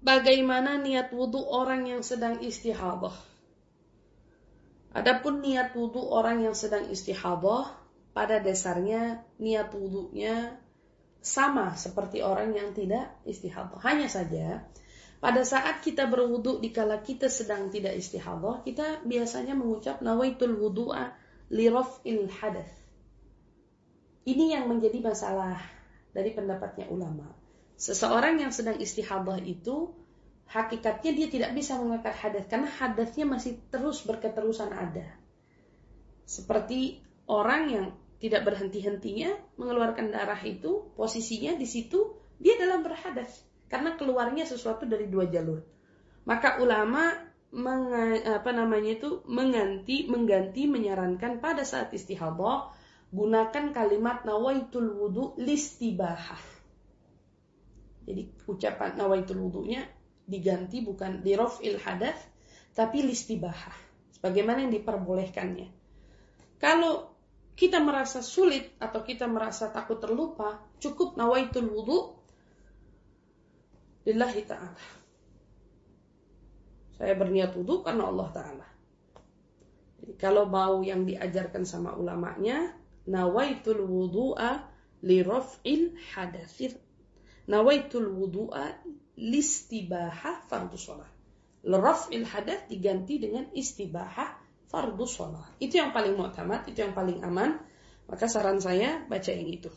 bagaimana niat wudhu orang yang sedang istihadah. Adapun niat wudhu orang yang sedang istihadah, pada dasarnya niat wudhunya sama seperti orang yang tidak istihadah. Hanya saja, pada saat kita berwudhu dikala kita sedang tidak istihadah, kita biasanya mengucap nawaitul wudhu'a liraf'il hadath. Ini yang menjadi masalah dari pendapatnya ulama. Seseorang yang sedang istihadah itu hakikatnya dia tidak bisa mengangkat hadas karena hadasnya masih terus berketerusan ada. Seperti orang yang tidak berhenti-hentinya mengeluarkan darah itu posisinya di situ dia dalam berhadas karena keluarnya sesuatu dari dua jalur. Maka ulama menga, apa namanya itu mengganti mengganti menyarankan pada saat istihadah gunakan kalimat nawaitul wudu listibahah. Jadi ucapan nawaitul wudunya diganti bukan di rofil hadas tapi listibahah. Sebagaimana yang diperbolehkannya. Kalau kita merasa sulit atau kita merasa takut terlupa, cukup nawaitul wudu lillahi ta'ala. Saya berniat wudhu karena Allah ta'ala. Jadi kalau mau yang diajarkan sama ulamanya, nawaitul wudu'a li hadathir. Nawaitul wudu'a listibaha fardu sholat. Raf'il hadath diganti dengan istibaha fardu sholat. Itu yang paling mu'tamad, itu yang paling aman. Maka saran saya baca yang itu.